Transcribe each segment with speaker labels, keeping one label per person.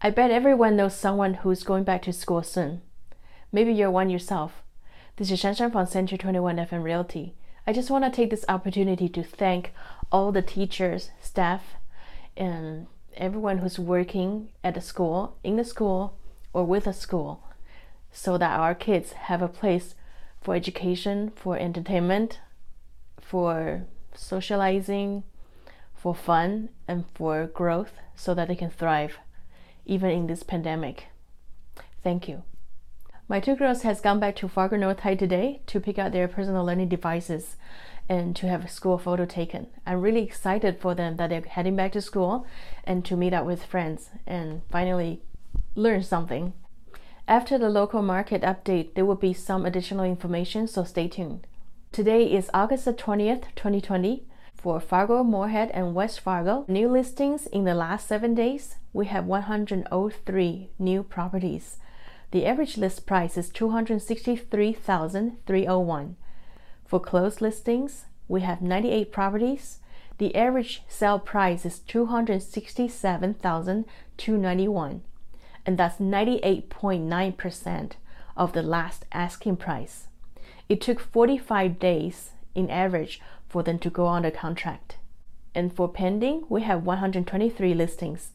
Speaker 1: I bet everyone knows someone who's going back to school soon. Maybe you're one yourself. This is Shanshan from Century 21 FM Realty. I just want to take this opportunity to thank all the teachers, staff, and everyone who's working at the school, in the school, or with the school, so that our kids have a place for education, for entertainment, for socializing, for fun, and for growth, so that they can thrive even in this pandemic. Thank you. My two girls has gone back to Fargo North High today to pick out their personal learning devices and to have a school photo taken. I'm really excited for them that they're heading back to school and to meet up with friends and finally learn something. After the local market update, there will be some additional information, so stay tuned. Today is August the 20th, 2020. For Fargo, Moorhead, and West Fargo, new listings in the last seven days, we have 103 new properties. The average list price is 263,301. For closed listings, we have 98 properties. The average sale price is 267,291, and that's 98.9% of the last asking price. It took 45 days in average for them to go under contract. And for pending, we have 123 listings.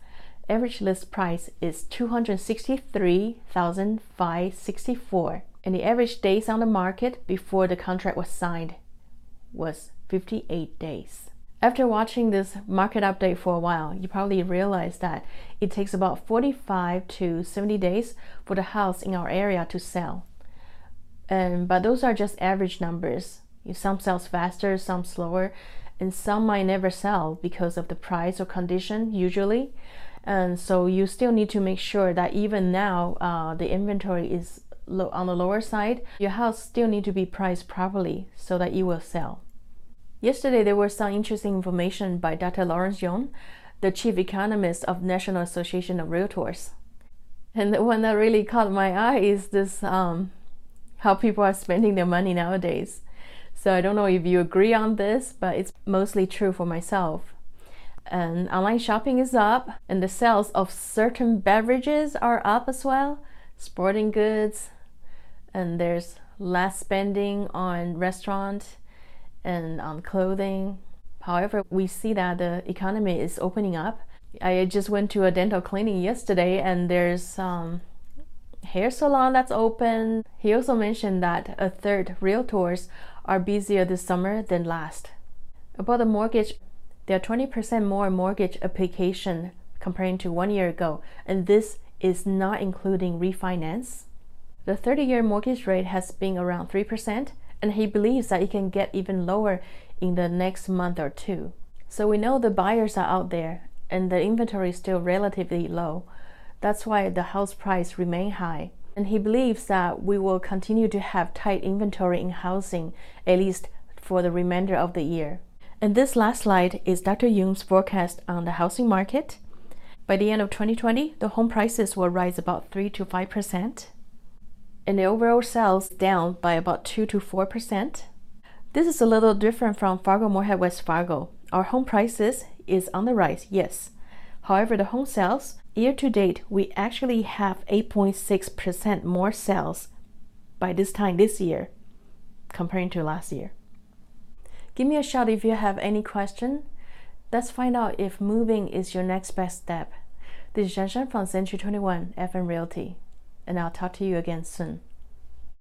Speaker 1: Average list price is 263,564 and the average days on the market before the contract was signed was 58 days. After watching this market update for a while, you probably realize that it takes about 45 to 70 days for the house in our area to sell. And but those are just average numbers. Some sells faster, some slower, and some might never sell because of the price or condition usually. And so you still need to make sure that even now uh, the inventory is low, on the lower side. Your house still need to be priced properly so that it will sell. Yesterday there was some interesting information by Dr. Lawrence Yun, the chief economist of National Association of Realtors. And the one that really caught my eye is this um, how people are spending their money nowadays. So I don't know if you agree on this, but it's mostly true for myself. And online shopping is up, and the sales of certain beverages are up as well, sporting goods, and there's less spending on restaurant and on clothing. However, we see that the economy is opening up. I just went to a dental clinic yesterday, and there's um, hair salon that's open. He also mentioned that a third realtors are busier this summer than last. About the mortgage, there are 20% more mortgage application comparing to one year ago, and this is not including refinance. The 30 year mortgage rate has been around 3%, and he believes that it can get even lower in the next month or two. So we know the buyers are out there, and the inventory is still relatively low. That's why the house price remain high. And he believes that we will continue to have tight inventory in housing, at least for the remainder of the year. And this last slide is Dr. Yun's forecast on the housing market. By the end of 2020, the home prices will rise about 3 to 5%, and the overall sales down by about 2 to 4%. This is a little different from Fargo Moorhead West Fargo. Our home prices is on the rise, yes. However, the home sales Year to date, we actually have 8.6% more sales by this time this year comparing to last year. Give me a shout if you have any question. Let's find out if moving is your next best step. This is Shanshan from Century 21 FM Realty, and I'll talk to you again soon.